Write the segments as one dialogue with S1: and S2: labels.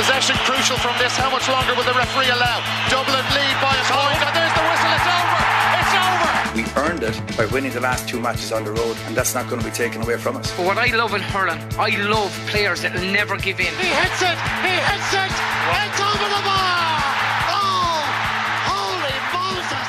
S1: Possession crucial from this. How much longer will the referee allow? Dublin lead by a point. And there's the whistle. It's over. It's over.
S2: We earned it by winning the last two matches on the road, and that's not going to be taken away from us.
S3: But what I love in hurling, I love players that will never give in.
S1: He hits it. He hits it. It's over the bar. Oh, holy Moses.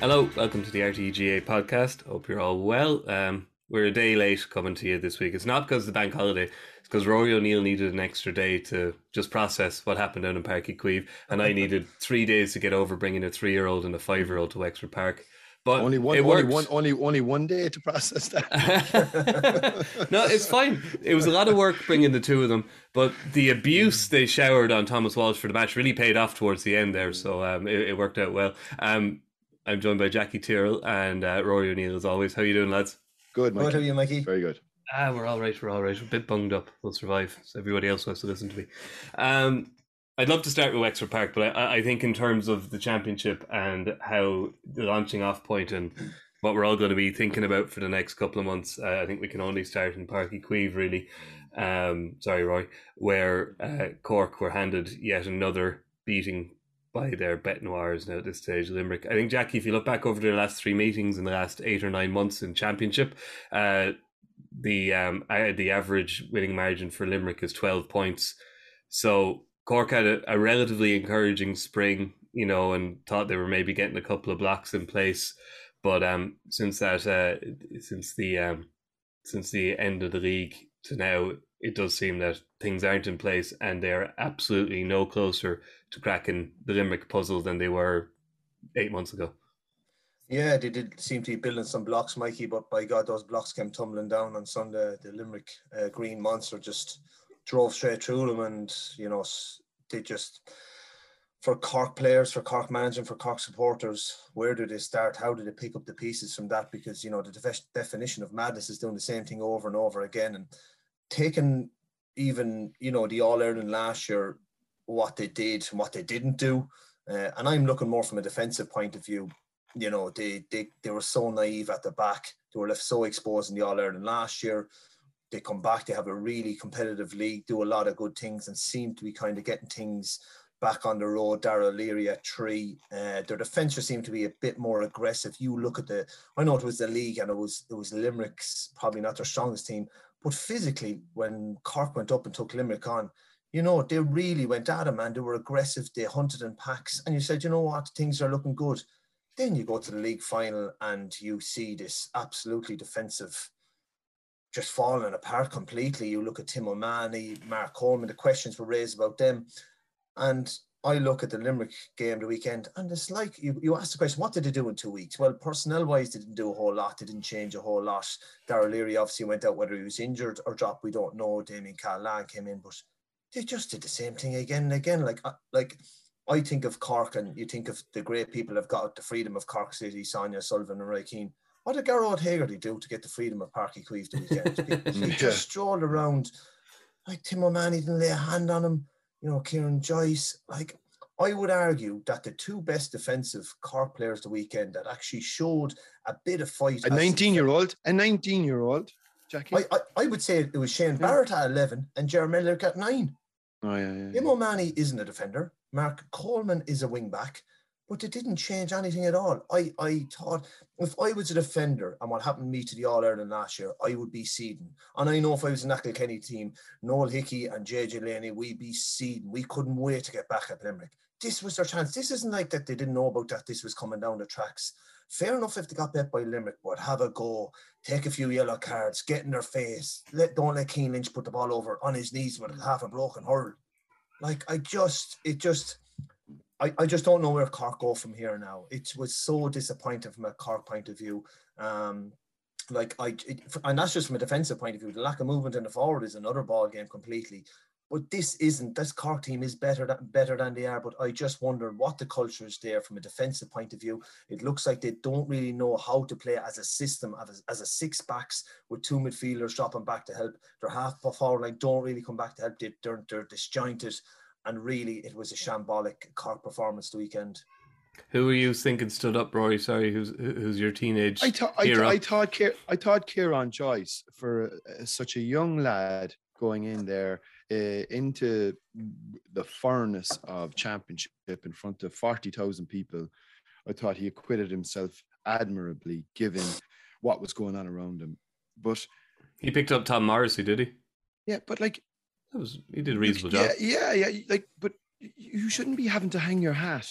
S4: Hello, welcome to the RTGA podcast. Hope you're all well. Um, we're a day late coming to you this week. It's not because of the bank holiday. It's because Rory O'Neill needed an extra day to just process what happened down in Páirc Uí Chaoimh, and I needed three days to get over bringing a three-year-old and a five-year-old to Wexford Park. But
S5: only one,
S4: it
S5: only one, only only one day to process that.
S4: no, it's fine. It was a lot of work bringing the two of them, but the abuse they showered on Thomas Walsh for the match really paid off towards the end there. So um, it, it worked out well. Um, I'm joined by Jackie Tyrrell and uh, Rory O'Neill as always. How you doing, lads?
S5: Good, Mikey.
S6: What are you, Mikey?
S5: Very good.
S4: Ah, we're all right. We're all right. We're a bit bunged up. We'll survive. So everybody else wants to listen to me. Um, I'd love to start with Wexford Park, but I, I think in terms of the championship and how the launching off point and what we're all going to be thinking about for the next couple of months, uh, I think we can only start in Páirc Uí Chaoimh, really. Um, sorry, Roy, where uh, Cork were handed yet another beating by their bet noirs now at this stage, Limerick. I think, Jackie, if you look back over the last three meetings in the last eight or nine months in championship, uh, the um the average winning margin for Limerick is 12 points. So Cork had a, a relatively encouraging spring, you know, and thought they were maybe getting a couple of blocks in place. But um since that uh since the um since the end of the league to now, it does seem that things aren't in place and they're absolutely no closer to cracking the Limerick puzzle than they were eight months ago.
S6: Yeah, they did seem to be building some blocks, Mikey, but by God, those blocks came tumbling down on Sunday. The Limerick uh, Green Monster just drove straight through them, and you know they just for Cork players, for Cork management, for Cork supporters, where do they start? How do they pick up the pieces from that? Because you know the defi- definition of madness is doing the same thing over and over again, and taking even you know the All Ireland last year, what they did and what they didn't do. Uh, and I'm looking more from a defensive point of view you know, they they they were so naive at the back. They were left so exposed in the All Ireland last year. They come back, they have a really competitive league, do a lot of good things, and seem to be kind of getting things back on the road. Dara Leary at three. Uh, their defence just seemed to be a bit more aggressive. You look at the, I know it was the league and it was it was Limerick's probably not their strongest team, but physically when Cork went up and took Limerick on, you know, they really went at them and they were aggressive. They hunted in packs, and you said, you know what, things are looking good. Then you go to the league final and you see this absolutely defensive just falling apart completely. You look at Tim O'Mahony, Mark Coleman, the questions were raised about them. And I look at the Limerick game the weekend, and it's like you, you ask the question, what did they do in two weeks? Well, personnel wise, they didn't do a whole lot. They didn't change a whole lot. Darrell Leary obviously went out, whether he was injured or dropped, we don't know. Damien Cahalane came in, but they just did the same thing again and again. Like, uh, like I think of Cork, and you think of the great people have got the freedom of Cork City, Sonia Sullivan and Roy Keane. What did Gearóid Hegarty do to get the freedom of Páirc Uí Chaoimh the weekend? he, he
S5: Yeah.
S6: just strolled around like Tim O'Mahony didn't lay a hand on him. You know, Ciarán Joyce. Like I would argue that the two best defensive Cork players the weekend that actually showed a bit of fight.
S5: A 19 year old, a 19 year old, Jackie.
S6: I, I, I would say it was Shane Barrett at 11 and Jeremy Miller at 9.
S5: oh, yeah, yeah.
S6: Tim O'Mahony isn't a defender. Mark Coleman is a wing back, but it didn't change anything at all. I, I thought if I was a defender and what happened to me to the All Ireland last year, I would be seeding. And I know if I was an Kenny team, Noel Hickey and JJ Delaney, we'd be seeding. We couldn't wait to get back at Limerick. This was their chance. This isn't like that they didn't know about that this was coming down the tracks. Fair enough if they got bet by Limerick, but have a go, take a few yellow cards, get in their face. Let don't let Cian Lynch put the ball over on his knees with half a broken hurl like I just it just I, I just don't know where Cork go from here now. It was so disappointing from a Cork point of view. Um, like I, it, and that's just from a defensive point of view. The lack of movement in the forward is another ball game completely. But this isn't. This Cork team is better than better than they are. But I just wonder what the culture is there from a defensive point of view. It looks like they don't really know how to play as a system, as a, as a six backs with two midfielders dropping back to help. Their half forward line don't really come back to help. They, they're, they're disjointed, and really it was a shambolic Cork performance the weekend.
S4: Who are you thinking stood up, Rory? Sorry, who's who's your teenage
S5: I thought I,
S4: hero?
S5: th- I thought Kier- I thought Ciarán Joyce for uh, such a young lad going in there.
S7: Uh, into the furnace of championship in front of 40,000 people, I thought he acquitted himself admirably given what was going on around him. But
S4: he picked up Tom Morrissey, did he?
S7: Yeah, but like
S4: that was he did a reasonable
S7: yeah,
S4: job.
S7: Yeah, yeah, like but you shouldn't be having to hang your hat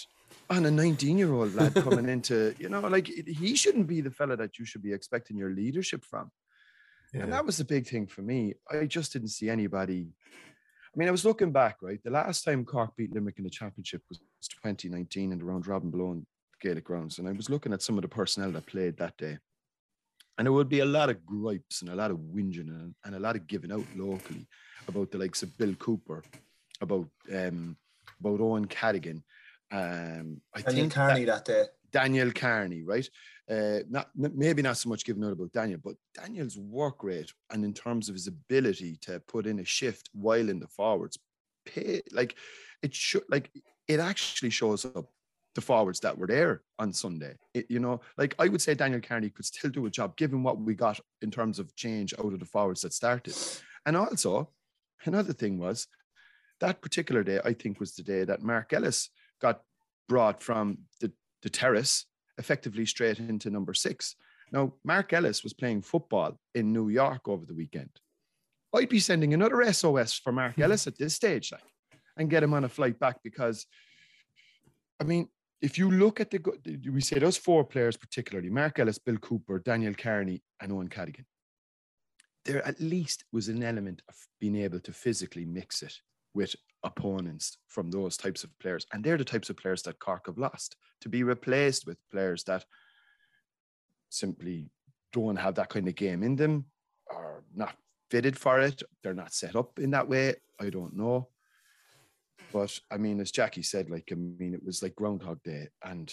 S7: on a 19 year old lad coming into, you know, like he shouldn't be the fella that you should be expecting your leadership from. Yeah. And that was the big thing for me. I just didn't see anybody. I mean, I was looking back, right? The last time Cork beat Limerick in the championship was 2019 in the round robin below in Gaelic grounds. And I was looking at some of the personnel that played that day. And there would be a lot of gripes and a lot of whinging and, and a lot of giving out locally about the likes of Bill Cooper, about um, about Eoin Cadogan. Um, I
S6: Daniel
S7: think
S6: Kearney that, that, day.
S7: Daniel Kearney, right? Uh, not maybe not so much given out about Daniel, but Daniel's work rate and in terms of his ability to put in a shift while in the forwards, pay, like it should like it actually shows up the forwards that were there on Sunday. It, you know, like I would say Daniel Kearney could still do a job given what we got in terms of change out of the forwards that started. And also, another thing was that particular day, I think, was the day that Mark Ellis got brought from the, the terrace effectively straight into number six. Now, Mark Ellis was playing football in New York over the weekend. I'd be sending another SOS for Mark Ellis at this stage, like, and get him on a flight back because, I mean, if you look at the, we say those four players particularly, Mark Ellis, Bill Cooper, Daniel Kearney, and Eoin Cadogan, there at least was an element of being able to physically mix it with opponents from those types of players. And they're the types of players that Cork have lost to be replaced with players that simply don't have that kind of game in them or not fitted for it. They're not set up in that way. I don't know. But I mean, as Jackie said, like, I mean, it was like Groundhog Day. And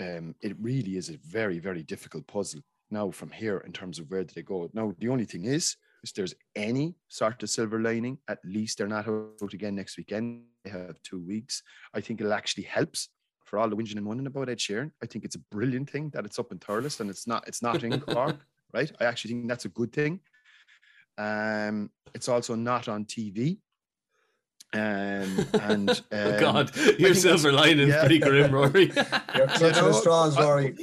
S7: um, it really is a very, very difficult puzzle now from here in terms of where do they go. Now, the only thing is, if there's any sort of silver lining, at least they're not out again next weekend. They have two weeks. I think it actually helps for all the whinging and moaning about Ed Sheeran. I think it's a brilliant thing that it's up in Thurles and it's not it's not in Cork, right? I actually think that's a good thing. Um, it's also not on TV. Um, and um,
S4: oh God, your silver lining yeah. pretty grim, Rory.
S6: You're clutching you know, straws, Rory.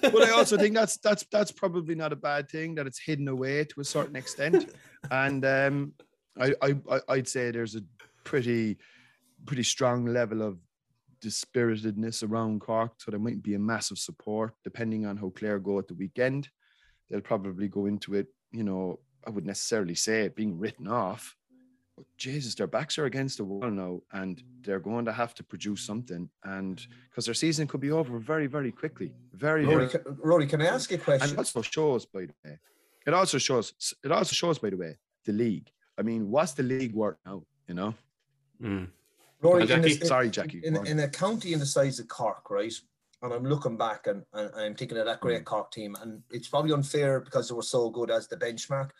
S7: but I also think that's that's that's probably not a bad thing that it's hidden away to a certain extent, and um, I, I I'd say there's a pretty pretty strong level of dispiritedness around Cork, so there might be a massive support depending on how Clare go at the weekend. They'll probably go into it, you know. I wouldn't necessarily say it being written off, but Jesus, their backs are against the wall now, and they're going to have to produce something. And because their season could be over very, very quickly. Very,
S6: Rory,
S7: very.
S6: Can, Rory, can I ask you a question?
S7: And it also shows, by the way, it also shows. It also shows, by the way, the league. I mean, what's the league worth now? You know.
S4: Mm.
S6: Rory,
S7: Jackie,
S6: in a,
S7: sorry, Jackie.
S6: In, in, a county in the size of Cork, right? And I'm looking back and, and I'm thinking of that great mm. Cork team, and it's probably unfair because they were so good as the benchmark.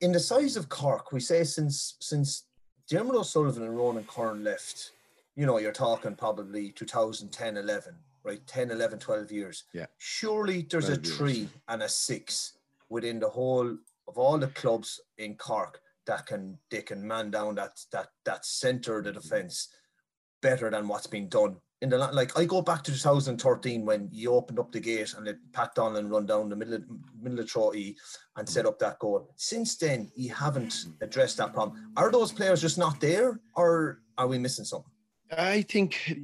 S6: In the size of Cork, we say since since Diarmuid O'Sullivan and Ronan Curran left, you know, you're talking probably 2010, 11, right? 10, 11, 12 years.
S7: Yeah.
S6: Surely there's a three years. and a six within the whole of all the clubs in Cork that can they can man down that that that center of the defense better than what's been done in the like I go back to 2013 when you opened up the gate and let Pat Donnellan run down the middle of, middle of Troy and set up that goal. Since then, you haven't addressed that problem. Are those players just not there, or are we missing something?
S7: I think,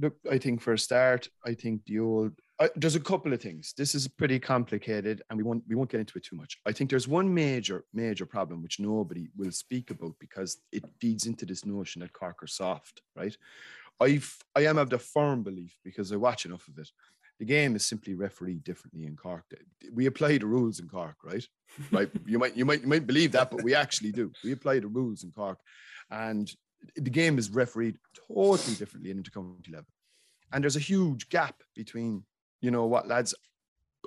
S7: look, I think for a start, I think the old uh, there's a couple of things. This is pretty complicated, and we won't we won't get into it too much. I think there's one major major problem which nobody will speak about because it feeds into this notion that Cork are soft, right? I I am of the firm belief because I watch enough of it. The game is simply refereed differently in Cork. We apply the rules in Cork, right? Right. you might you might you might believe that, but we actually do. We apply the rules in Cork, and the game is refereed totally differently in intercounty level. And there's a huge gap between you know what lads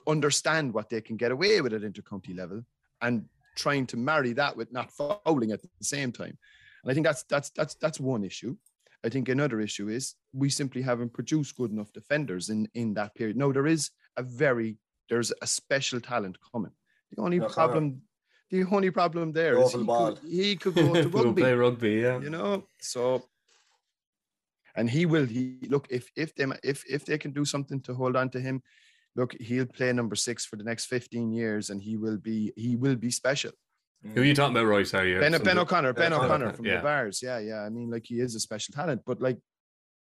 S7: understand what they can get away with at intercounty level and trying to marry that with not fouling at the same time. And I think that's that's that's that's one issue. I think another issue is we simply haven't produced good enough defenders in in that period. No, there is a very there's a special talent coming. The only
S6: no,
S7: problem the only problem there is he
S6: ball.
S7: could, he could go to rugby.
S4: play rugby, yeah.
S7: you know so and he will he look if if them if if they can do something to hold on to him look he'll play number six for the next 15 years and he will be he will be special
S4: Who are you talking about, Royce? Are you?
S7: ben, ben o'connor ben
S6: O'Connor,
S7: o'connor from
S4: yeah.
S7: the bars yeah yeah i mean like he is a special talent but like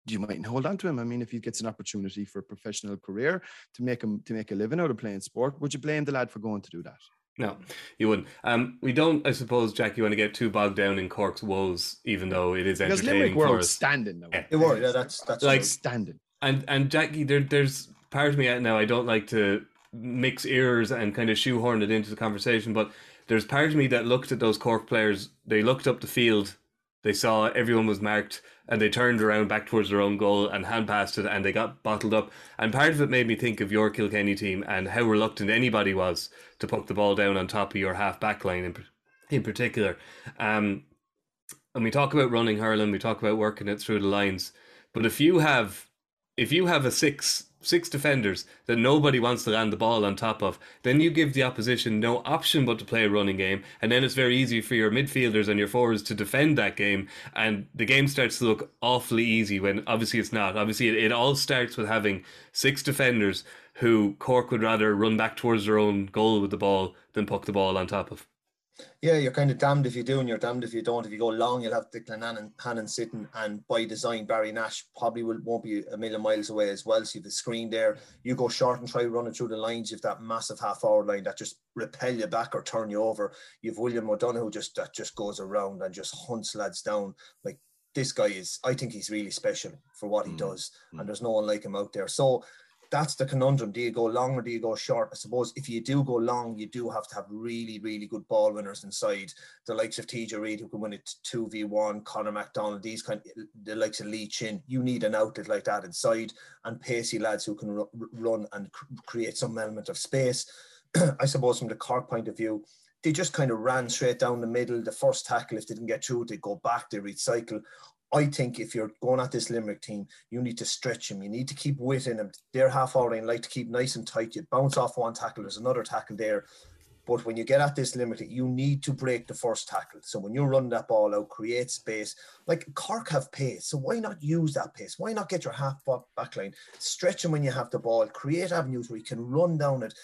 S7: you might hold on to him. I mean, if he gets an opportunity for a professional career to make him to make a living out of playing sport, would you blame the lad for going to do that?
S4: No, you wouldn't. Um, we don't, I suppose, Jack. You want to get too bogged down in Cork's woes, even though it is
S7: Because
S4: entertaining
S7: Limerick
S4: for
S7: were
S4: us.
S7: outstanding now.
S4: Yeah.
S6: They were, yeah, that's that's
S4: Like-
S6: true.
S7: Outstanding.
S4: And and Jackie, there, there's part of me out now. I don't like to mix ears and kind of shoehorn it into the conversation, but there's part of me that looked at those Cork players. They looked up the field, they saw everyone was marked, and they turned around back towards their own goal and hand passed it, and they got bottled up. And part of it made me think of your Kilkenny team and how reluctant anybody was to put the ball down on top of your half back line in, in particular. Um, and we talk about running hurling, we talk about working it through the lines. But if you have if you have a six six defenders that nobody wants to land the ball on top of, then you give the opposition no option but to play a running game, and then it's very easy for your midfielders and your forwards to defend that game, and the game starts to look awfully easy when obviously it's not. Obviously, it, it all starts with having six defenders who Cork would rather run back towards their own goal with the ball than puck the ball on top of.
S6: Yeah, you're kind of damned if you do and you're damned if you don't. If you go long, you'll have Declan Hannon, Hannon sitting, and by design, Barry Nash probably will, won't be a million miles away as well. So you have the screen there. You go short and try running through the lines. You have that massive half forward line that just repel you back or turn you over. You've William O'Donoghue just that just goes around and just hunts lads down. Like this guy is, I think he's really special for what he
S7: Mm,
S6: does,
S7: mm.
S6: and there's no one like him out there. So that's the conundrum. Do you go long or do you go short? I suppose if you do go long, you do have to have really, really good ball winners inside. The likes of TJ Reid who can win it two v one, Conor McDonald, these kind, the likes of Lee Chin. You need an outlet like that inside, and pacey lads who can ru- run and cr- create some element of space. I suppose from the Cork point of view, they just kind of ran straight down the middle. The first tackle, if they didn't get through, they go back, they recycle. I think if you're going at this Limerick team, you need to stretch them. You need to keep wit in them. They're half hour and like to keep nice and tight. You bounce off one tackle, there's another tackle there. But when you get at this limit, you need to break the first tackle. So when you run that ball out, create space. Like Cork have pace, so why not use that pace? Why not get your half back line, stretch them when you have the ball, create avenues where you can run down it.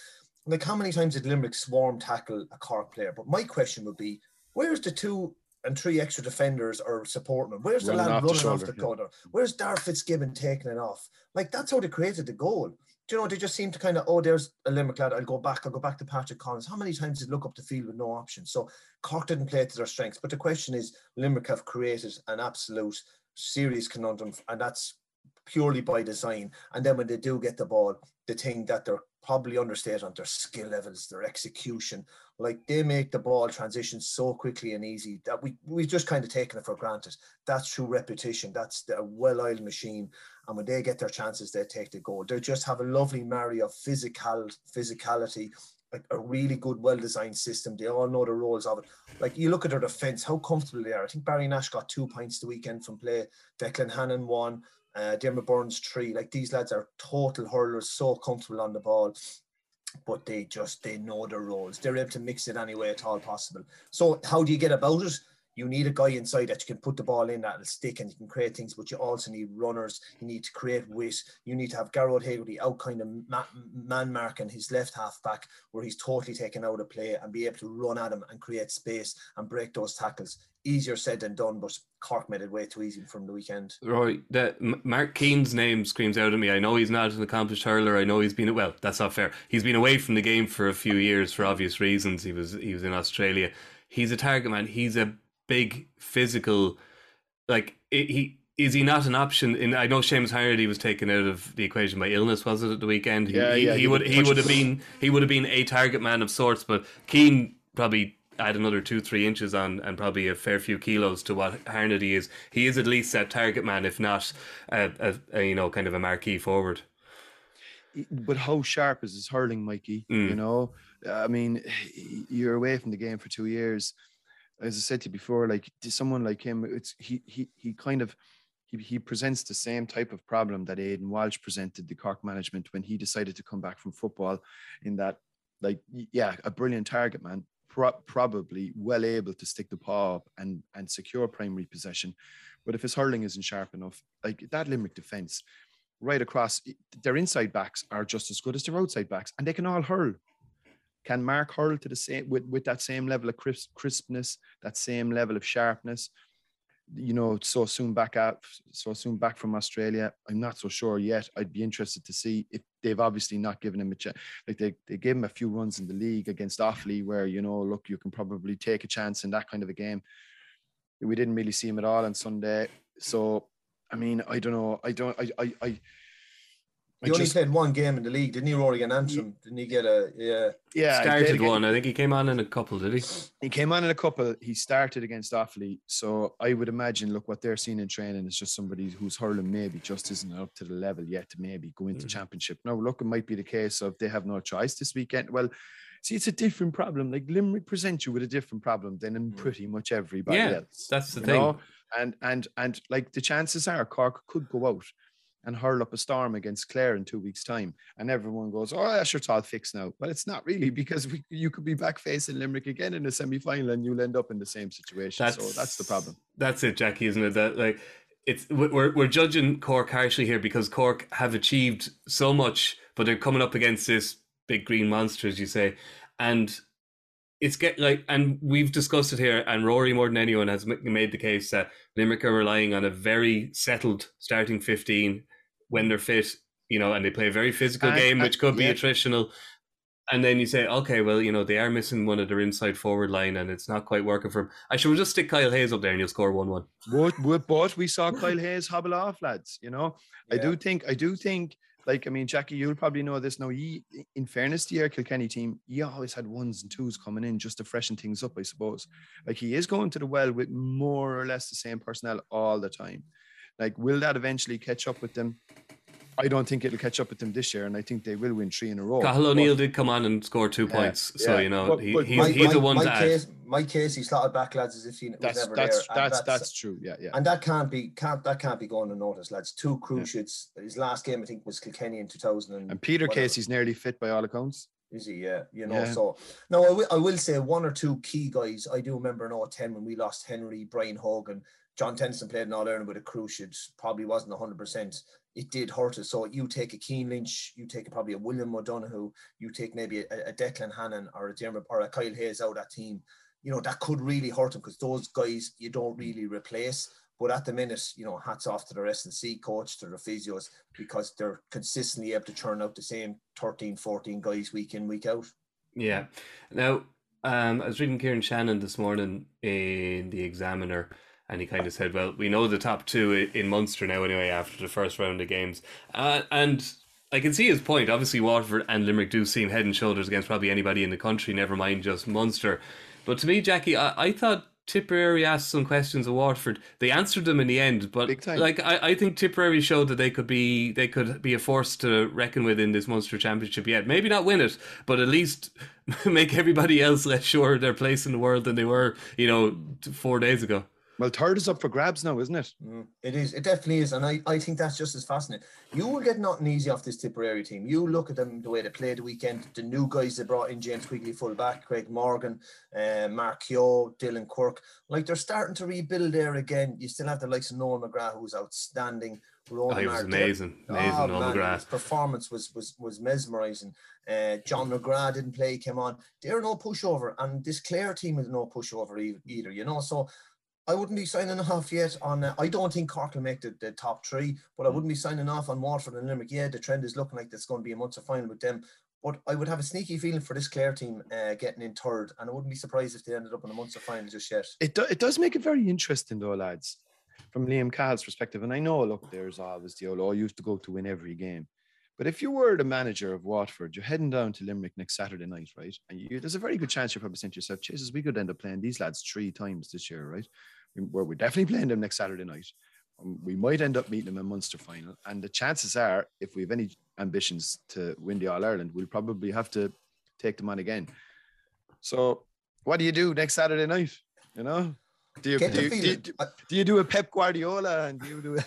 S6: Like how many times did Limerick swarm tackle a Cork player? But my question would be, where's the two and three extra defenders or support men? Where's the
S7: Running
S6: lad
S7: off the
S6: running off
S7: shoulder,
S6: the
S7: yeah.
S6: Where's Darragh Fitzgibbon taking it off? Like that's how they created the goal. Do you know they just seem to kind of oh there's a Limerick lad I'll go back I'll go back to Patrick Collins. How many times did look up the field with no options? So Cork didn't play to their strengths. But the question is Limerick have created an absolute serious conundrum and that's purely by design. And then when they do get the ball, the thing that they're probably understated on their skill levels, their execution. Like they make the ball transition so quickly and easy that we we've just kind of taken it for granted. That's through repetition. That's a well-oiled machine. And when they get their chances, they take the goal. They just have a lovely marry of physical physicality, like a really good, well-designed system. They all know the roles of it. Like you look at their defense, how comfortable they are. I think Barry Nash got two points the weekend from play. Declan Hannon one. Uh, Diarmaid Byrnes three. Like these lads are total hurlers, so comfortable on the ball but they just they know their roles. They're able to mix it any way at all possible. So how do you get about it? You need a guy inside that you can put the ball in that'll stick and you can create things, but you also need runners. You need to create wit. You need to have Gearóid Hegarty out kind of man marking his left half back where he's totally taken out of play and be able to run at him and create space and break those tackles. Easier said than done, but Cork made it way too easy from the weekend.
S4: Right, Mark Keane's name screams out at me. I know he's not an accomplished hurler. I know he's been well. That's not fair. He's been away from the game for a few years for obvious reasons. He was he was in Australia. He's a target man. He's a big physical, like it, he is he not an option? In I know Seamus Harnedy was taken out of the equation by illness. Was it at the weekend? He,
S7: Yeah,
S4: he,
S7: yeah,
S4: he
S7: he
S4: would he would have been he would have been a target man of sorts. But Keane probably add another two, three inches on and probably a fair few kilos to what Harnedy is. He is at least that target man, if not a, a, a you know kind of a marquee forward.
S7: but how sharp is his hurling, Mikey?
S4: Mm.
S7: You know, I mean, you're away from the game for two years. As I said to you before, like someone like him, it's he he he kind of he, he presents the same type of problem that Aidan Walsh presented the Cork management when he decided to come back from football. In that, like, yeah, a brilliant target man, pro- probably well able to stick the paw up and and secure primary possession. But if his hurling isn't sharp enough, like that Limerick defence, right across, their inside backs are just as good as their outside backs, and they can all hurl. Can Mark hurl to the same with, with that same level of crisp, crispness, that same level of sharpness? You know, so soon back out, so soon back from Australia. I'm not so sure yet. I'd be interested to see if they've obviously not given him a chance. Like they, they gave him a few runs in the league against Offaly, where you know, look, you can probably take a chance in that kind of a game. We didn't really see him at all on Sunday. So, I mean, I don't know. I don't. I. I. I
S6: He only played one game in the league, didn't he, Rory against Antrim? Didn't he get a yeah?
S7: Yeah,
S4: started one. I think he came on in a couple, did he?
S7: He came on in a couple. He started against Offaly, so I would imagine. Look, what they're seeing in training is just somebody who's hurling maybe just isn't up to the level yet to maybe go into mm. championship. Now, look, it might be the case of they have no choice this weekend. Well, see, it's a different problem. Like Limerick present you with a different problem than in pretty much everybody
S4: yeah,
S7: else.
S4: That's the thing. Know?
S7: And and and like the chances are Cork could go out and hurl up a storm against Clare in two weeks' time. And everyone goes, Oh, that's your all fixed now. Well, it's not really because we, you could be back facing Limerick again in the semi final and you'll end up in the same situation. That's, so that's the problem.
S4: That's it, Jackie, isn't it? That like it's we're, we're judging Cork harshly here because Cork have achieved so much, but they're coming up against this big green monster, as you say. And it's get like, and we've discussed it here, and Rory more than anyone has made the case that Limerick are relying on a very settled starting fifteen when they're fit, you know, and they play a very physical game, which could be yeah. attritional. And then you say, okay, well, you know, they are missing one of their inside forward line, and it's not quite working for them. I should just stick Kyle Hayes up there, and you'll score one-one.
S7: But, but we saw Kyle Hayes hobble off, lads. You know, yeah. I do think, I do think like I mean, Jackie, you'll probably know this now. He, in fairness to your Kilkenny team, he always had ones and twos coming in just to freshen things up, I suppose. Like he is going to the well with more or less the same personnel all the time. Like, will that eventually catch up with them? I don't think it'll catch up with them this year, and I think they will win three in a row.
S4: Cathal O'Neill did come on and score two yeah, points, so yeah. you know but, he, but he's, he's the one
S6: my
S4: to
S6: case,
S4: add.
S6: My case, he slotted back, lads, as if he was
S7: that's,
S6: never
S7: that's,
S6: there.
S7: That's, that's, that's true, yeah, yeah.
S6: And that can't be can't that can't be going unnoticed, lads. Two cruciates. Yeah. His last game, I think, was Kilkenny in two thousand. And,
S7: and Peter whatever. Casey's nearly fit by all accounts.
S6: Is he? Yeah, you know. So no, I will, I will say one or two key guys. I do remember in 010 when we lost Henry, Brian Hogan, John Tennyson played in All Ireland with a cruciate. Probably wasn't 100. It did hurt us. So you take a Cian Lynch, you take probably a William O'Donoghue, you take maybe a, a Declan Hannon or a Diarmaid or a Kyle Hayes out of that team. You know that could really hurt them because those guys you don't really replace. But at the minute, you know, hats off to the S and C coach, to the physios, because they're consistently able to turn out the same 13, 14 guys week in, week out.
S4: Yeah. Now, um, I was reading Kieran Shannon this morning in the Examiner and he kind of said, "Well, we know the top two in Munster now anyway after the first round of games," uh, and I can see his point. Obviously, Waterford and Limerick do seem head and shoulders against probably anybody in the country. Never mind just Munster. But to me, Jackie, I, I thought Tipperary asked some questions of Waterford. They answered them in the end, but like I, I think Tipperary showed that they could be they could be a force to reckon with in this Munster Championship yet. Maybe not win it, but at least make everybody else less sure of their place in the world than they were, you know, four days ago.
S7: Well, third is up for grabs now, isn't it?
S6: Mm, it is. It definitely is, and I, I think that's just as fascinating. You will get nothing easy off this Tipperary team. You look at them the way they played the weekend. The new guys they brought in: James Quigley, full back, Craig Morgan, uh, Mark Keogh, Dylan Quirke. Like they're starting to rebuild there again. You still have the likes of Noel McGrath, who's outstanding.
S4: Ronan oh, he was amazing, amazing. Oh, Noel McGrath. His
S6: performance was was was mesmerising. Uh, John McGrath didn't play, he came on. They're no pushover, and this Clare team is no pushover either. You know, so I wouldn't be signing off yet on. Uh, I don't think Cork will make the, the, top three, but I mm. wouldn't be signing off on Waterford and Limerick. Yeah, the trend is looking like there's going to be a Munster final with them. But I would have a sneaky feeling for this Clare team uh, getting in third, and I wouldn't be surprised if they ended up in the Munster final just yet.
S7: It do, it does make it very interesting though, lads, from Liam Cahill's perspective. And I know, look, there's always the old, oh, used to go to win every game. But if you were the manager of Waterford, you're heading down to Limerick next Saturday night, right? And you, there's a very good chance you're probably saying to yourself, Jesus, we could end up playing these lads three times this year, right? Where we're definitely playing them next Saturday night. Um, we might end up meeting them in Munster final, and the chances are, if we have any ambitions to win the All Ireland, we'll probably have to take them on again. So, what do you do next Saturday night? You know, Do you, do, you, do, you, do, you do a Pep Guardiola and do you do a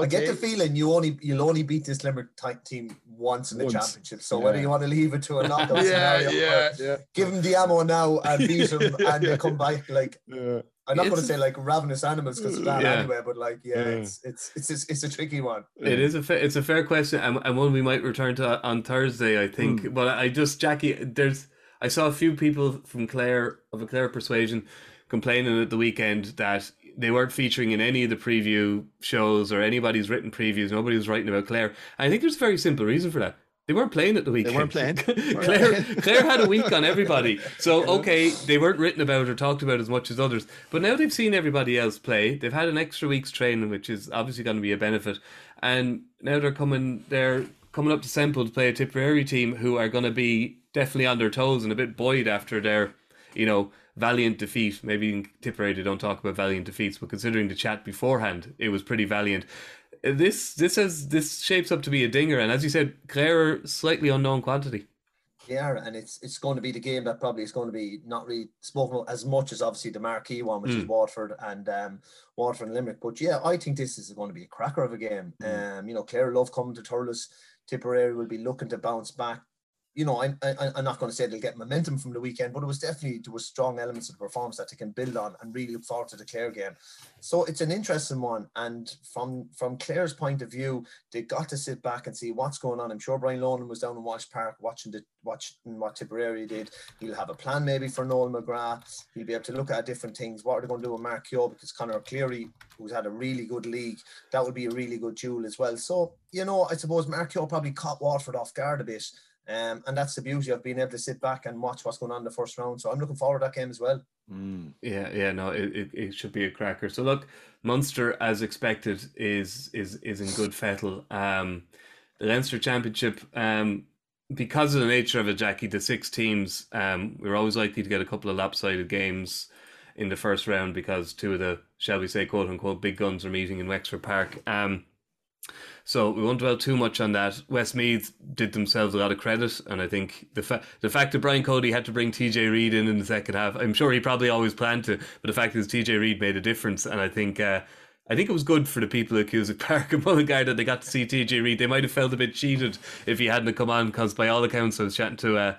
S6: I get the feeling you only you'll only beat this Limerick ti- team once in the
S7: Once.
S6: championship. So
S7: Yeah.
S6: whether you want to leave it to a knockout
S7: Yeah,
S6: scenario,
S7: yeah, yeah.
S6: give them the ammo now and beat them, and they come back like
S7: yeah.
S6: I'm not going to say like ravenous animals because of that
S4: Yeah.
S6: anyway, but like yeah,
S7: Yeah.
S6: it's it's it's it's, it's a tricky one.
S4: It is a fa- it's a fair question and, and one we might return to on Thursday, I think.
S7: Hmm.
S4: But I just Jackie, there's I saw a few people from Clare of a Clare persuasion complaining at the weekend that they weren't featuring in any of the preview shows or anybody's written previews. Nobody was writing about Clare. And I think there's a very simple reason for that. They weren't playing at the weekend.
S7: They weren't playing.
S4: Clare, Clare had a week on everybody. So, okay, they weren't written about or talked about as much as others. But now they've seen everybody else play. They've had an extra week's training, which is obviously going to be a benefit. And now they're coming, they're coming up to Semple to play a Tipperary team who are going to be definitely on their toes and a bit buoyed after their, you know, valiant defeat. Maybe in Tipperary they don't talk about valiant defeats, but considering the chat beforehand, it was pretty valiant. This this has this shapes up to be a dinger, and as you said, Clare slightly unknown quantity.
S6: Yeah, and it's it's going to be the game that probably is going to be not really spoken about as much as obviously the marquee one, which is
S4: Mm.
S6: Waterford and um, Waterford and Limerick. But yeah, I think this is going to be a cracker of a game. Um, you know, Clare love coming to Thurles. Tipperary will be looking to bounce back. You know, I, I, I'm not going to say they'll get momentum from the weekend, but it was definitely there was strong elements of the performance that they can build on and really look forward to the Clare game. So it's an interesting one. And from from Clare's point of view, they got to sit back and see what's going on. I'm sure Brian Lohan was down in Walsh Park watching the watching what Tipperary did. He'll have a plan maybe for Noel McGrath. He'll be able to look at different things. What are they going to do with Mark Keogh? Because Conor Cleary, who's had a really good league, that would be a really good duel as well. So, you know, I suppose Mark Keogh probably caught Waterford off guard a bit. Um, and that's the beauty of being able to sit back and watch what's going on in the first round. So I'm looking forward to that game as well.
S7: Mm.
S4: Yeah, yeah, no, it, it, it should be a cracker. So look, Munster, as expected, is is is in good fettle. Um, the Leinster Championship, um, because of the nature of it, Jackie, the six teams, um, we're always likely to get a couple of lopsided games in the first round because two of the, shall we say, quote unquote, big guns are meeting in Wexford Park. Um, so we won't dwell too much on that. Westmeath did themselves a lot of credit, and I think the fa- the fact that Brian Cody had to bring TJ Reid in in the second half, I'm sure he probably always planned to, but the fact is TJ Reid made a difference, and I think uh, I think it was good for the people at Cusack Park and Mullingar that they got to see TJ Reid. They might have felt a bit cheated if he hadn't come on, because by all accounts, I was chatting to. Uh,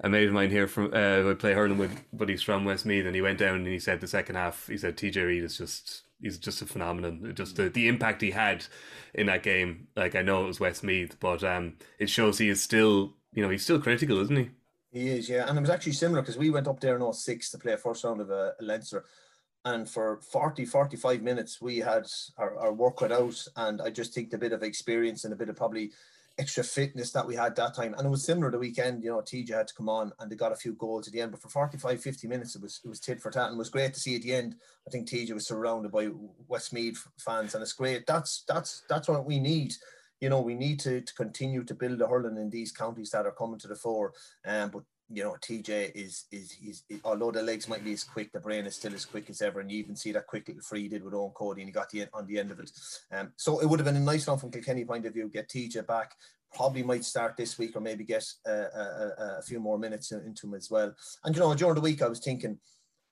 S4: a mate of mine here from uh, who I play hurling with, but he's from Westmeath, and he went down and he said the second half, he said TJ Reid is just he's just a phenomenon. Just the, the impact he had in that game. Like I know it was Westmeath, but um, it shows he is still you know he's still critical, isn't he?
S6: He is, yeah. And it was actually similar because we went up there in 06 to play a first round of a, a Leinster. And for 40, 45 minutes, we had our, our work cut out. And I just think the bit of experience and a bit of probably extra fitness that we had that time. And it was similar the weekend, you know, TJ had to come on and they got a few goals at the end. But for 45, 50 minutes, it was it was tit for tat and it was great to see at the end. I think TJ was surrounded by Westmeath fans and it's great. That's that's that's what we need. You know, we need to, to continue to build a hurling in these counties that are coming to the fore. Um, but you know, TJ is is he's although the legs might be as quick, the brain is still as quick as ever, and you even see that quick little free he did with Eoin Cody, and he got the on the end of it. Um, so it would have been a nice one from Kilkenny point of view, get TJ back. Probably might start this week, or maybe get uh, a, a, a few more minutes into him as well. And you know, during the week, I was thinking,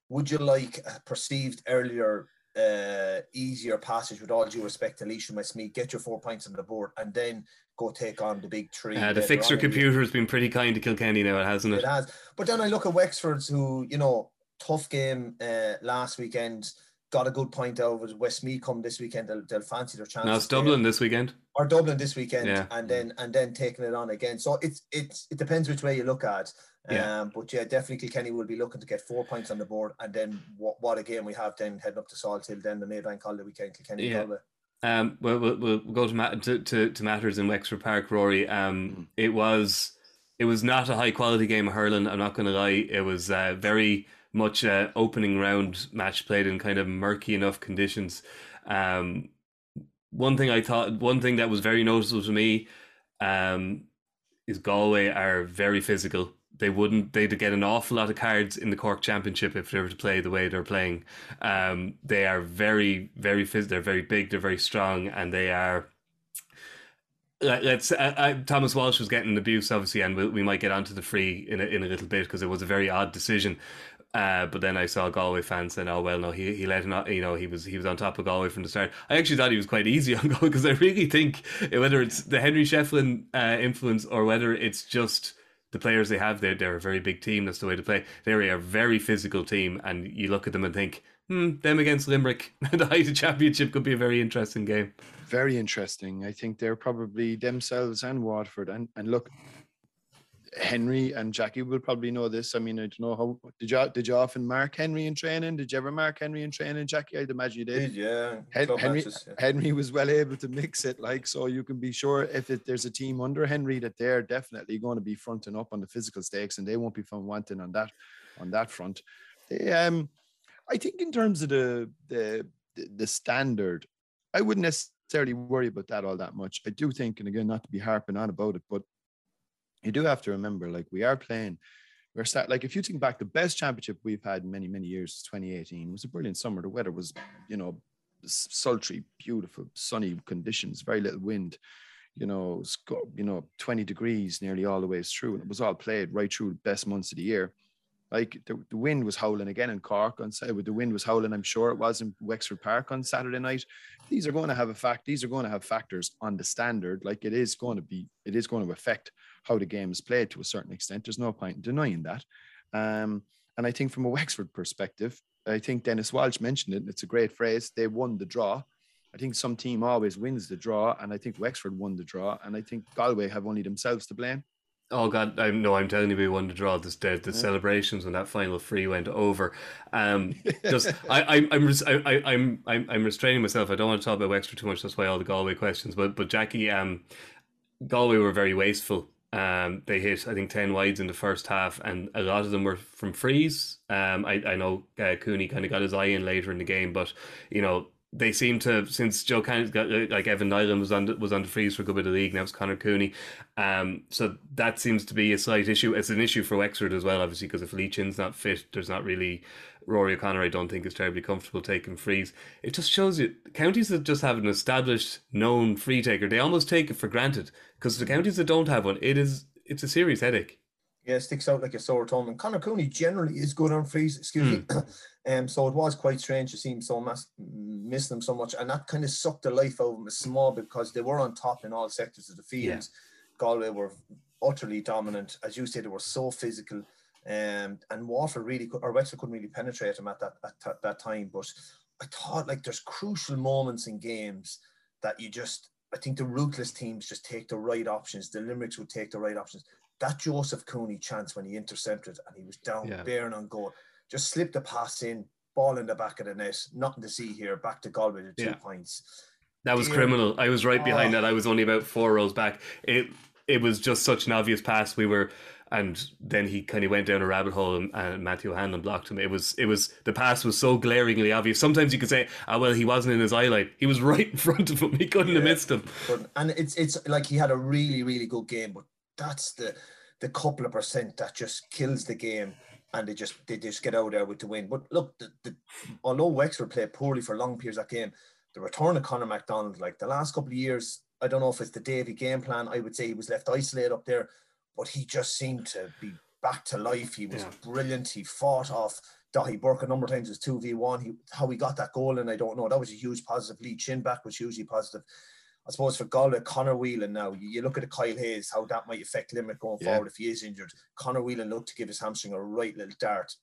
S6: would you like a perceived earlier uh, easier passage with all due respect to Leisha Westmeath, get your four points on the board and then go take on the big three.
S4: Uh, the
S6: fixer
S4: computer has been pretty kind to Kilkenny now, hasn't it?
S6: It has. But then I look at Wexford's who, you know, tough game uh, last weekend, got a good point out of it. Westmeath come this weekend, they'll, they'll fancy their chance.
S4: Now it's
S6: there.
S4: Dublin this weekend.
S6: Or Dublin this weekend
S4: Yeah.
S6: and then and then taking it on again. So it's it's it depends which way you look at.
S4: Yeah.
S6: Um, but yeah, definitely Kilkenny will be looking to get four points on the board, and then what, what a game we have then heading up to Salt Hill, then the Maybank Holiday weekend, Kilkenny
S4: Yeah.
S6: Galway.
S4: Um, well, we'll, we'll go to, ma- to, to to matters in Wexford Park, Rory. Um, it was it was not a high quality game of hurling. I'm not going to lie. It was uh, very much uh, opening round match played in kind of murky enough conditions. Um, one thing I thought, one thing that was very noticeable to me, um, is Galway are very physical. They wouldn't. They'd get an awful lot of cards in the Cork Championship if they were to play the way they're playing. Um, they are very, very phys- They're very big. They're very strong, and they are. Let- Let's. Uh, uh, Thomas Walsh was getting abuse, obviously, and we, we might get onto the free in a, in a little bit because it was a very odd decision. Uh, but then I saw Galway fans saying, "Oh well, no, he he let not, you know he was he was on top of Galway from the start." I actually thought he was quite easy on Galway because I really think whether it's the Henry Shefflin uh, influence or whether it's just the players they have, they're, they're a very big team. That's the way to play. They're a very physical team, and you look at them and think, hmm, them against Limerick, the height of championship could be a very interesting game.
S7: Very interesting. I think they're probably themselves and Waterford. And and look, Henry and Jackie will probably know this. I mean, I don't know how did you did you often mark Henry in training? Did you ever mark Henry in training, Jackie? I'd imagine you did.
S6: Yeah,
S7: Hen- Henry,
S6: matches, yeah.
S7: Henry was well able to mix it, like so you can be sure if it, there's a team under Henry that they're definitely going to be fronting up on the physical stakes, and they won't be found wanting on that on that front. They, um, I think in terms of the the the, the standard, I wouldn't necessarily worry about that all that much. I do think, and again, not to be harping on about it, but you do have to remember, like we are playing. We're start like if you think back, the best championship we've had in many many years is 2018. It was a brilliant summer. The weather was, you know, sultry, beautiful, sunny conditions, very little wind. You know, got, you know, 20 degrees nearly all the way through, and it was all played right through the best months of the year. Like the, the wind was howling again in Cork on Saturday. The wind was howling, I'm sure it was in Wexford Park on Saturday night. These are going to have a fact. These are going to have factors on the standard. Like it is going to be, it is going to affect how the game is played to a certain extent. There's no point in denying that. Um, and I think from a Wexford perspective, I think Denis Walsh mentioned it. and It's a great phrase. They won the draw. I think some team always wins the draw, and I think Wexford won the draw, and I think Galway have only themselves to blame.
S4: Oh God, I no, I'm telling you, we won the draw. The the, the celebrations when that final free went over. Um, just I, I'm I'm I, I'm I'm I'm restraining myself. I don't want to talk about Wexford too much. That's why all the Galway questions. But but Jackie, um, Galway were very wasteful. Um, they hit I think ten wides in the first half, and a lot of them were from frees. Um, I I know uh, Cooney kind of got his eye in later in the game, but you know they seem to since Joe Canning's got uh, like Evan Niland was on was on the freeze for a good bit of the league. Now it's Conor Cooney. Um, so that seems to be a slight issue. It's an issue for Wexford as well, obviously, because if Lee Chin's not fit, there's not really Rory O'Connor. I don't think is terribly comfortable taking frees. It just shows you counties that just have an established, known free taker. They almost take it for granted because the counties that don't have one, it is it's a serious headache.
S6: Yeah, it sticks out like a sore thumb. And Conor Cooney generally is good on frees, excuse me. um, so it was quite strange to see him so mass- miss them so much. And that kind of sucked the life out of him a small because they were on top in all sectors of the field. Galway were utterly dominant. As you said, they were so physical. Um, and Water really, could, or Wexford couldn't really penetrate them at that, at that time. But I thought like there's crucial moments in games that you just, I think the ruthless teams just take the right options. The Limericks would take the right options that Joseph Cooney chance when he intercepted and he was down
S4: Yeah.
S6: bearing on goal, just slipped the pass in, ball in the back of the net, nothing to see here, back to Galway to two
S4: Yeah.
S6: points.
S4: That was
S6: Dear-
S4: criminal. I was right behind
S6: Oh.
S4: that. I was only about four rows back. It it was just such an obvious pass. We were, and then he kind of went down a rabbit hole, and, and Matthew Hanlon blocked him. It was it was the pass was so glaringly obvious. Sometimes you could say, "Ah, well, he wasn't in his eye line. He was right in front of him. He couldn't have
S6: Yeah.
S4: missed him."
S6: But, and it's it's like he had a really, really good game, but that's the the couple of percent that just kills the game and they just they just get out there with the win. But look, the, the, although Wexford played poorly for long periods of that game, the return of Conor McDonald, like the last couple of years, I don't know if it's the Davy game plan. I would say he was left isolated up there, but he just seemed to be back to life. He was
S4: Yeah.
S6: brilliant. He fought off Daithí Burke a number of times as 2v1. He, how he got that goal, and I don't know. That was a huge positive. Lee Chin back was hugely positive. I suppose for Galway, Conor Whelan now, you, look at the Kyle Hayes, how that might affect Limerick going
S7: Yeah.
S6: forward if he is injured. Connor Whelan looked to give his hamstring a right little dart.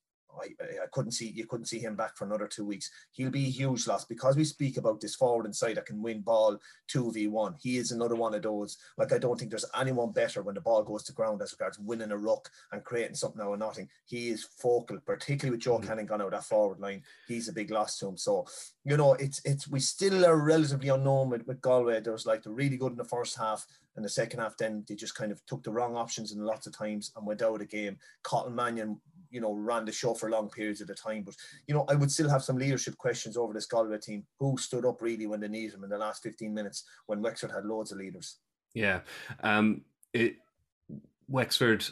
S6: I, I, I couldn't see you couldn't see him back for another two weeks. He'll be a huge loss because we speak about this forward inside that can win ball two v one. He is another one of those. Like I don't think there's anyone better when the ball goes to ground as regards winning a ruck and creating something out of nothing. He is focal, particularly with Joe mm. Canning gone out that forward line. He's a big loss to him. So you know, it's it's we still are relatively unknown with, with Galway. There was like the really good in the first half, and the second half, then they just kind of took the wrong options in lots of times and went out of the game. Cathal Mannion, you know, ran the show for long periods of the time. But you know, I would still have some leadership questions over this Galway team. Who stood up really when they needed them in the last 15 minutes when Wexford had loads of leaders?
S4: Yeah, um, it Wexford.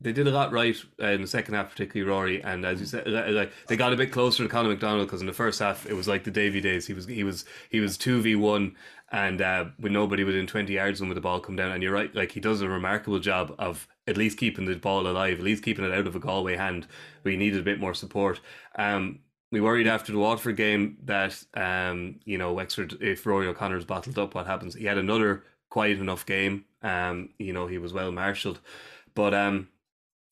S4: They did a lot right uh, in the second half, particularly Rory, and as you said, like they got a bit closer to Conor McDonald because in the first half it was like the Davy days. He was he was he was two v one, and uh, with nobody within twenty yards him with the ball come down. And you're right, like he does a remarkable job of at least keeping the ball alive, at least keeping it out of a Galway hand. We needed a bit more support. Um, we worried after the Waterford game that um, you know Wexford, if Rory O'Connor's bottled up, what happens? He had another quiet enough game. Um, you know he was well marshalled, but um,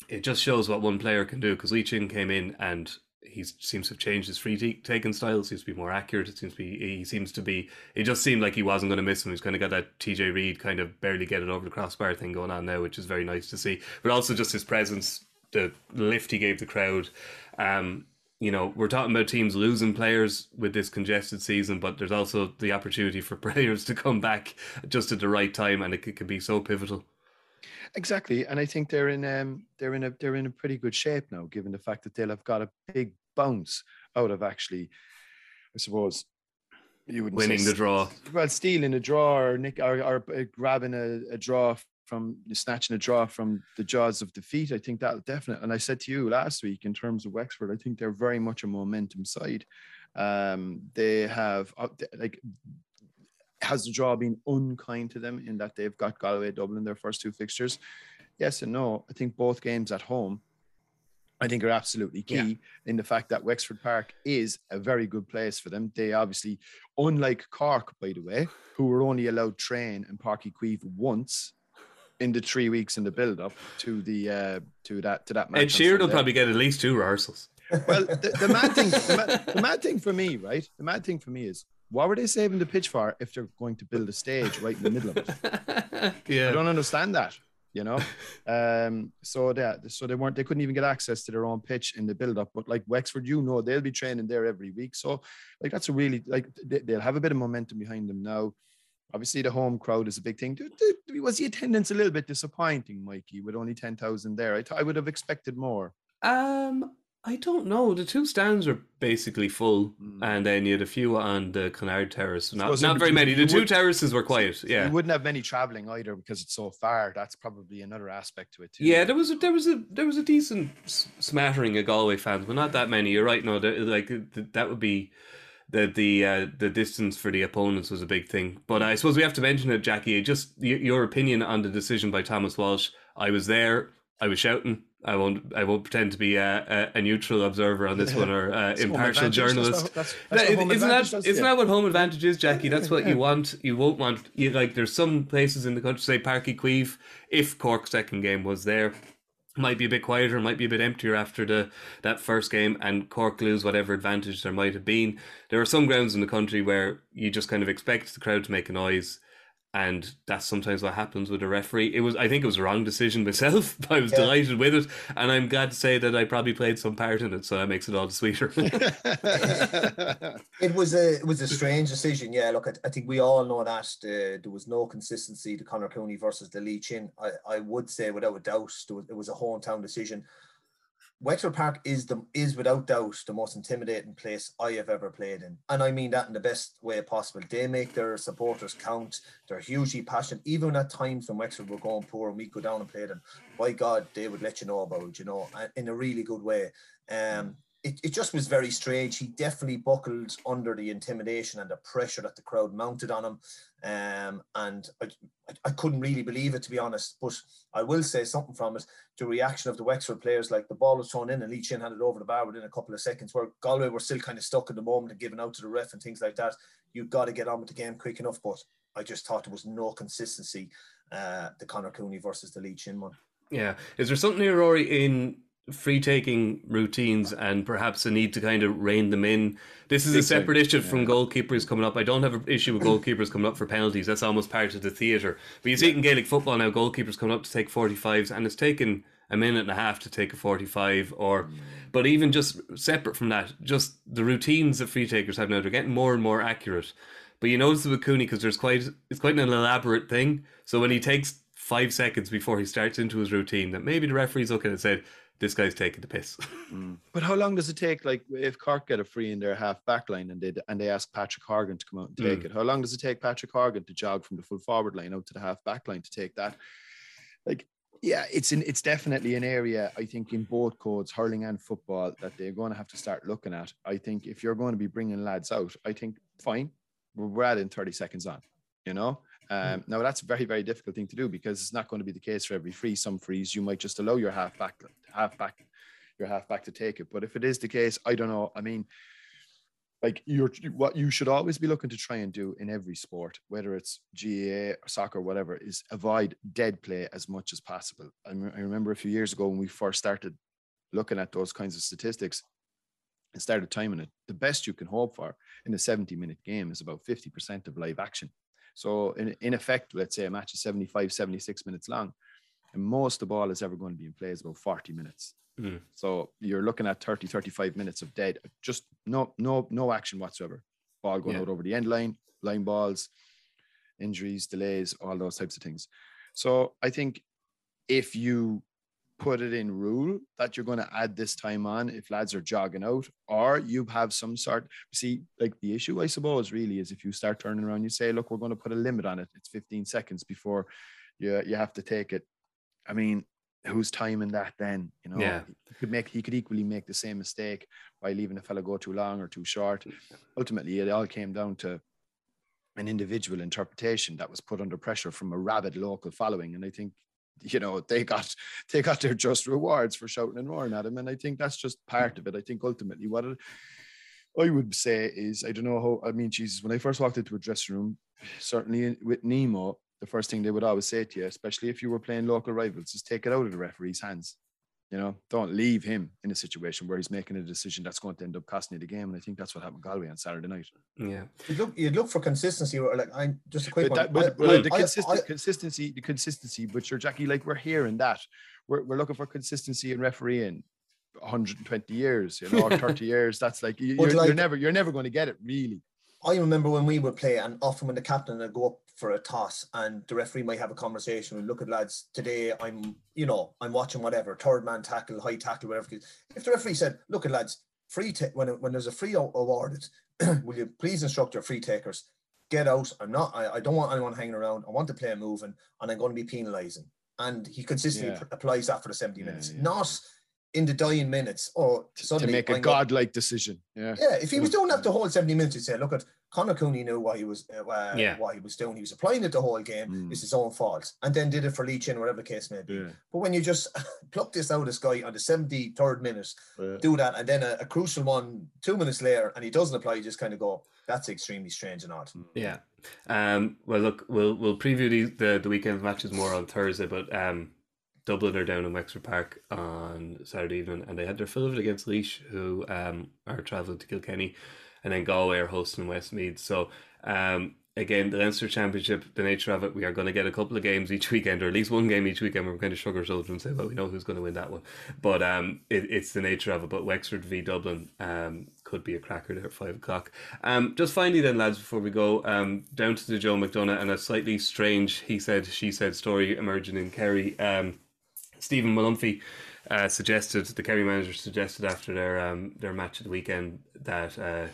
S4: it just shows what one player can do. Because Lee Chin came in and he seems to have changed his free t- taking style. Seems to be more accurate. It seems to be he seems to be. It just seemed like he wasn't going to miss him. He's kind of got that TJ Reid kind of barely get it over the crossbar thing going on now, which is very nice to see. But also just his presence, the lift he gave the crowd. Um, you know, we're talking about teams losing players with this congested season, but there's also the opportunity for players to come back just at the right time, and it can be so pivotal.
S7: Exactly, and I think they're in um, they're in a they're in a pretty good shape now, given the fact that they'll have got a big bounce out of actually, I suppose, you would
S4: winning the draw.
S7: Well, stealing a draw or nick or, or uh, grabbing a, a draw from snatching a draw from the jaws of defeat. I think that'll definitely. And I said to you last week in terms of Wexford, I think they're very much a momentum side. Um, they have uh, like has the draw been unkind to them in that they've got Galway, Dublin their first two fixtures? Yes and no. I think both games at home I think are absolutely key yeah. in the fact that Wexford Park is a very good place for them. They obviously, unlike Cork, by the way, who were only allowed train and Uí Chaoimh once in the three weeks in the build up to the uh, to that to that match.
S4: Ed Sheeran will probably get at least two rehearsals.
S7: Well, the, the mad thing, the mad, the mad thing for me, right? The mad thing for me is what were they saving the pitch for if they're going to build a stage right in the middle of it? yeah, I don't understand that you know. um, so that so they weren't they couldn't even get access to their own pitch in the build up. But like Wexford, you know, they'll be training there every week. So like that's a really like they, will have a bit of momentum behind them now. Obviously, the home crowd is a big thing. Was the attendance a little bit disappointing, Mikey, with only ten thousand there? I, th- I would have expected more.
S4: Um, I don't know. The two stands are basically full, mm. and then you had a few on the Clonard Terrace. Not, not very many. The two would, terraces were quiet. Yeah,
S7: you wouldn't have many traveling either because it's so far. That's probably another aspect to it too.
S4: Yeah, there was a, there was a there was a decent smattering of Galway fans, but not that many. You're right. No, like that would be the the uh, the distance for the opponents was a big thing. But I suppose we have to mention it, Jackie. Just your opinion on the decision by Thomas Walsh. I was there. I was shouting. I won't. I won't pretend to be a, a, a neutral observer on this one or uh, impartial journalist. That's, that's, that's isn't that does, isn't yeah. that what home advantage is, Jackie? That's what you want. You won't want. You like. There's some places in the country, say Uí Chaoimh, if Cork's second game was there, might be a bit quieter, might be a bit emptier after the that first game, and Cork lose whatever advantage there might have been. There are some grounds in the country where you just kind of expect the crowd to make a noise and that's sometimes what happens with a referee. It was, I think, it was a wrong decision myself. But I was yeah. delighted with it, and I'm glad to say that I probably played some part in it, so that makes it all the sweeter.
S6: it was a, it was a strange decision. Yeah, look, I, I think we all know that uh, there was no consistency to Conor Cooney versus the Lee Chin. I, I would say without a doubt, was, it was a hometown decision. Wexford Park is the is without doubt the most intimidating place I have ever played in, and I mean that in the best way possible. They make their supporters count. They're hugely passionate, even at times when Wexford were going poor and we go down and play them. By God, they would let you know about it, you know, in a really good way. Um, it, it just was very strange. He definitely buckled under the intimidation and the pressure that the crowd mounted on him. Um, and I, I couldn't really believe it, to be honest. But I will say something from it. The reaction of the Wexford players, like the ball was thrown in and Lee Chin handed over the bar within a couple of seconds, where Galway were still kind of stuck in the moment and giving out to the ref and things like that. You've got to get on with the game quick enough. But I just thought there was no consistency, uh, the Conor Cooney versus the Lee Chin one.
S4: Yeah. Is there something here, Rory, in free taking routines and perhaps a need to kind of rein them in. This is a separate issue yeah. from goalkeepers coming up. I don't have an issue with goalkeepers coming up for penalties. That's almost part of the theatre. But you see it in Gaelic football now, goalkeepers coming up to take 45s and it's taken a minute and a half to take a 45 or mm. but even just separate from that just the routines that free takers have now they're getting more and more accurate but you notice with Cooney because there's quite it's quite an elaborate thing so when he takes five seconds before he starts into his routine that maybe the referee's looking and said this guy's taking the piss.
S7: mm. But how long does it take? Like if Cork get a free in their half back line and they and they ask Patrick Horgan to come out and take mm. it, how long does it take Patrick Horgan to jog from the full forward line out to the half back line to take that? Like, yeah, it's in it's definitely an area I think in both codes, hurling and football, that they're going to have to start looking at. I think if you're going to be bringing lads out, I think fine, we're adding 30 seconds on, you know. Um, now that's a very, very difficult thing to do because it's not going to be the case for every free. Some frees you might just allow your half back, half back, your half back to take it. But if it is the case, I don't know. I mean, like you're what you should always be looking to try and do in every sport, whether it's GAA or soccer, or whatever, is avoid dead play as much as possible. I, I remember a few years ago when we first started looking at those kinds of statistics and started timing it. The best you can hope for in a 70 minute game is about 50% of live action. So in, in effect, let's say a match is 75, 76 minutes long, and most of the ball is ever going to be in play is about 40 minutes.
S4: Mm.
S7: So you're looking at 30, 35 minutes of dead, just no, no, no action whatsoever. Ball going
S4: Yeah.
S7: out over the end line, line balls, injuries, delays, all those types of things. So I think if you put it in rule that you're going to add this time on if lads are jogging out, or you have some sort. See, like the issue, I suppose, really is if you start turning around, you say, look, we're going to put a limit on it. It's 15 seconds before you you have to take it. I mean, who's timing that then? You know,
S4: Yeah.
S7: he could make he could equally make the same mistake by leaving a fellow go too long or too short. Ultimately, it all came down to an individual interpretation that was put under pressure from a rabid local following. And I think, you know, they got they got their just rewards for shouting and roaring at him. And I think that's just part of it. I think ultimately what it, I would say is I don't know how I mean, Jesus, when I first walked into a dressing room, certainly with Nemo, the first thing they would always say to you, especially if you were playing local rivals, is take it out of the referee's hands. You know, don't leave him in a situation where he's making a decision that's going to end up costing you the game. And I think that's what happened with Galway on Saturday night.
S4: Yeah.
S6: You'd look, you'd look for consistency. Or like I just a quick
S7: But,
S6: one.
S7: that, but,
S6: I-
S7: the
S6: I-
S7: consistent,
S6: I-
S7: consistency, the consistency, but you're Jackie, like we're hearing that. We're, we're looking for consistency in refereeing 120 years, you know, or 30 years. That's like, you, you're,
S6: like-
S7: you're never, you're never going to get it really.
S6: I remember when we would play, and often when the captain would go up for a toss, and the referee might have a conversation. We look at lads today. I'm, you know, I'm watching whatever third man tackle, high tackle, whatever. If the referee said, "Look at lads, free ta- when when there's a free awarded, will you please instruct your free takers get out? I'm not. I, I don't want anyone hanging around. I want the play moving, and I'm going to be penalising." And he consistently
S7: Yeah.
S6: pr- applies that for the 70
S7: Yeah,
S6: minutes,
S7: yeah,
S6: not in the dying minutes. Or
S7: To
S6: suddenly
S7: make a godlike decision. Yeah.
S6: yeah, if he was doing that the whole 70 minutes, he'd say, look at Conor Cooney knew what he was uh,
S4: Yeah.
S6: what he was doing. He was applying it the whole game.
S7: Mm.
S6: It's his own fault. And then did it for Lee Chin whatever case may be.
S7: Yeah.
S6: But when you just pluck this out of this guy on the 73rd minute,
S7: Yeah.
S6: do that, and then a, a crucial one two minutes later, and he doesn't apply, you just kind of go, that's extremely strange and odd.
S4: Yeah. Um, well, look, we'll we'll preview the, the the weekend matches more on Thursday, but um, Dublin are down in Wexford Park on Saturday evening, and they had their fill of it against Laois, who um are travelling to Kilkenny, and then Galway are hosting Westmeath. So um. Again, the Leinster Championship, the nature of it, we are going to get a couple of games each weekend, or at least one game each weekend. We're going to shrug our shoulders and say, well, we know who's going to win that one. But um, it, it's the nature of it. But Wexford v Dublin um, could be a cracker there at five o'clock. Um, just finally, then, lads, before we go, um, down to the Joe McDonagh and a slightly strange he said, she said story emerging in Kerry. Um, Stephen Molumphy uh, suggested, the Kerry manager suggested after their um, their match at the weekend that. Uh,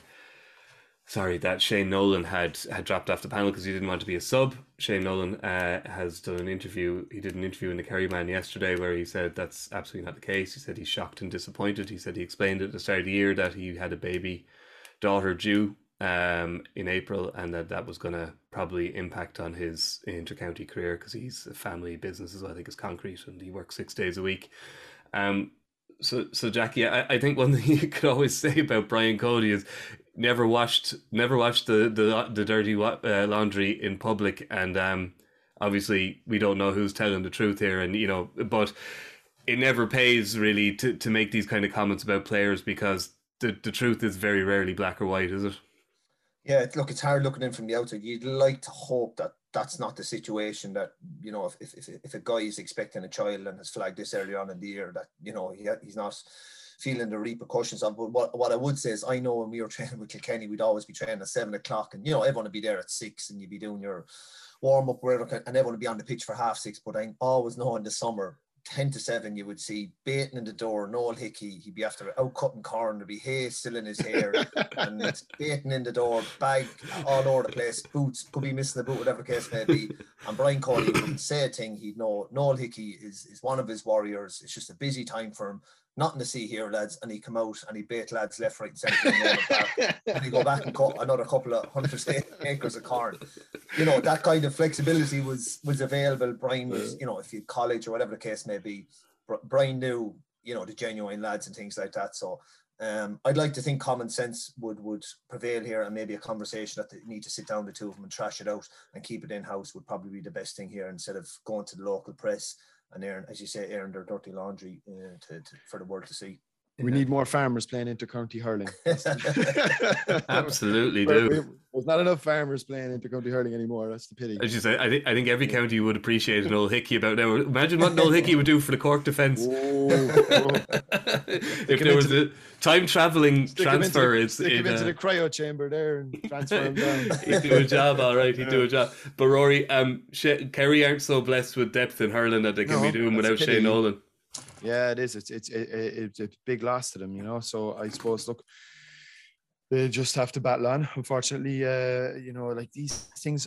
S4: sorry, that Shane Nolan had had dropped off the panel because he didn't want to be a sub. Shane Nolan uh, has done an interview. He did an interview in the Kerryman yesterday where he said that's absolutely not the case. He said he's shocked and disappointed. He said he explained at the start of the year that he had a baby daughter due um, in April and that that was going to probably impact on his intercounty career because he's a family business as well. I think it's concrete and he works six days a week. Um, so, so Jackie, I, I think one thing you could always say about Brian Cody is never washed, never washed the the, the dirty uh, laundry in public, and um, obviously we don't know who's telling the truth here, and you know, but it never pays really to, to make these kind of comments about players because the, the truth is very rarely black or white, is it?
S6: Yeah, look, it's hard looking in from the outside. You'd like to hope that that's not the situation that, you know, if, if, if, a guy is expecting a child and has flagged this early on in the year, that, you know, he, he's not feeling the repercussions of But what, what I would say is, I know when we were training with Kilkenny, we'd always be training at seven o'clock and, you know, everyone would be there at six and you'd be doing your warm up, wherever, and everyone would be on the pitch for half six. But I always know in the summer, 10 to 7, you would see baiting in the door, Noel Hickey, he'd be after out cutting corn, there'd be hay still in his hair, and it's baiting in the door, bag all over the place, boots, could be missing the boot, whatever the case may be. And Brian Cody wouldn't say a thing, he'd know Noel Hickey is, is one of his warriors. It's just a busy time for him. Nothing to see here, lads. And he come out and he bait lads left, right, and centre. and he go back and cut another couple of hundred acres of corn. You know, that kind of flexibility was was available. Brian was, you know, if you college or whatever the case may be, Brian knew, you know, the genuine lads and things like that. So um, I'd like to think common sense would would prevail here, and maybe a conversation that they need to sit down the two of them and trash it out and keep it in house would probably be the best thing here instead of going to the local press and airing, as you say, airing their dirty laundry uh, to, to, for the world to see.
S7: We need more farmers playing intercounty hurling.
S4: Absolutely do.
S7: we- There's not enough farmers playing intercounty hurling anymore. That's the pity.
S4: As you say, I think I think every county would appreciate a Noel Hickey about now. Imagine what a Noel Hickey would do for the Cork defence. If there was
S7: into
S4: a time traveling
S7: Stick him into
S4: transfer,
S7: the-
S4: it's
S7: stick him
S4: it,
S7: into
S4: uh,
S7: the cryo chamber there and transfer him down.
S4: he'd do a job, all right. He'd do a job. But Rory, um, Sh- Kerry aren't so blessed with depth in hurling that they can
S7: No,
S4: be doing without. Shane Nolan.
S7: Yeah, it is. It's it's it, it, it's a big loss to them, you know. So I suppose look, they just have to battle on. Unfortunately, uh, you know, like these things,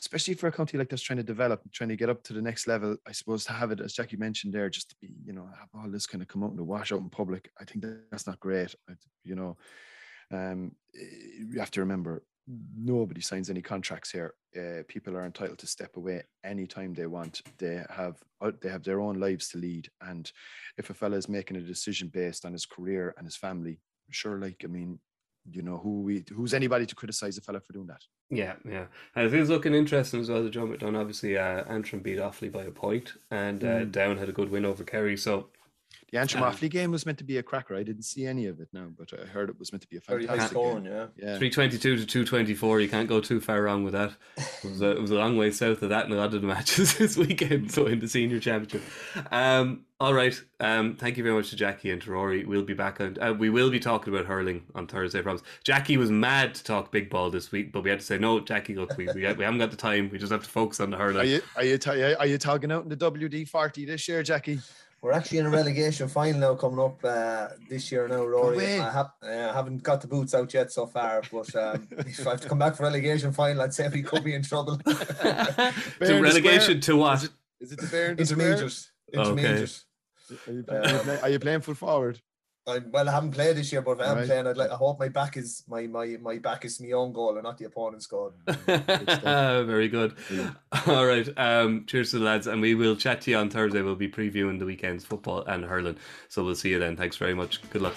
S7: especially for a county like this trying to develop, trying to get up to the next level. I suppose to have it, as Jackie mentioned there, just to be, you know, have all this kind of come out and wash out in public. I think that's not great. You know, um, you have to remember nobody signs any contracts here. Uh, people are entitled to step away anytime they want. They have uh, they have their own lives to lead, and if a fella is making a decision based on his career and his family, sure, like I mean, you know, who we who's anybody to criticize a fella for doing that?
S4: Yeah, yeah. And things looking interesting as well. As the John McDonagh, obviously, uh, Antrim beat Offaly by a point, and uh,
S7: Mm.
S4: Down had a good win over Kerry. So
S7: The Antrim
S4: Um,
S7: Offaly game was meant to be a cracker. I didn't see any of it now, but I heard it was meant to be a fantastic
S6: scoring,
S7: game.
S6: yeah.
S7: Yeah,
S4: 322 to 224, you can't go too far wrong with that. It was a, it was a long way south of that in a lot of the matches this weekend, so in the senior championship. Um, all right. Um, thank you very much to Jackie and to Rory. We'll be back on. Uh, we will be talking about hurling on Thursday, I promise. Jackie was mad to talk big ball this week, but we had to say, no, Jackie, look, we, we, we haven't got the time. We just have to focus on the hurling.
S7: Are you are you ta- are you talking out in the WD forty this year, Jackie?
S6: We're actually in a relegation final now coming up uh, this year now, Rory. I, have, uh, I haven't got the boots out yet so far, but um, if I have to come back for relegation final, I'd say we could be in trouble.
S4: to
S7: in
S4: relegation to what?
S7: Is it the bear and the square?
S6: Intermediate. Intermediate.
S7: Are you, are you play- are you playing full forward?
S6: I, well, I haven't played this year, but if I am
S7: Right.
S6: playing, I'd like. I hope my back is my my my back is my own goal and not the opponent's goal.
S4: Very good. All right. Um, cheers to the lads, and we will chat to you on Thursday. We'll be previewing the weekend's football and hurling. So we'll see you then. Thanks very much. Good luck.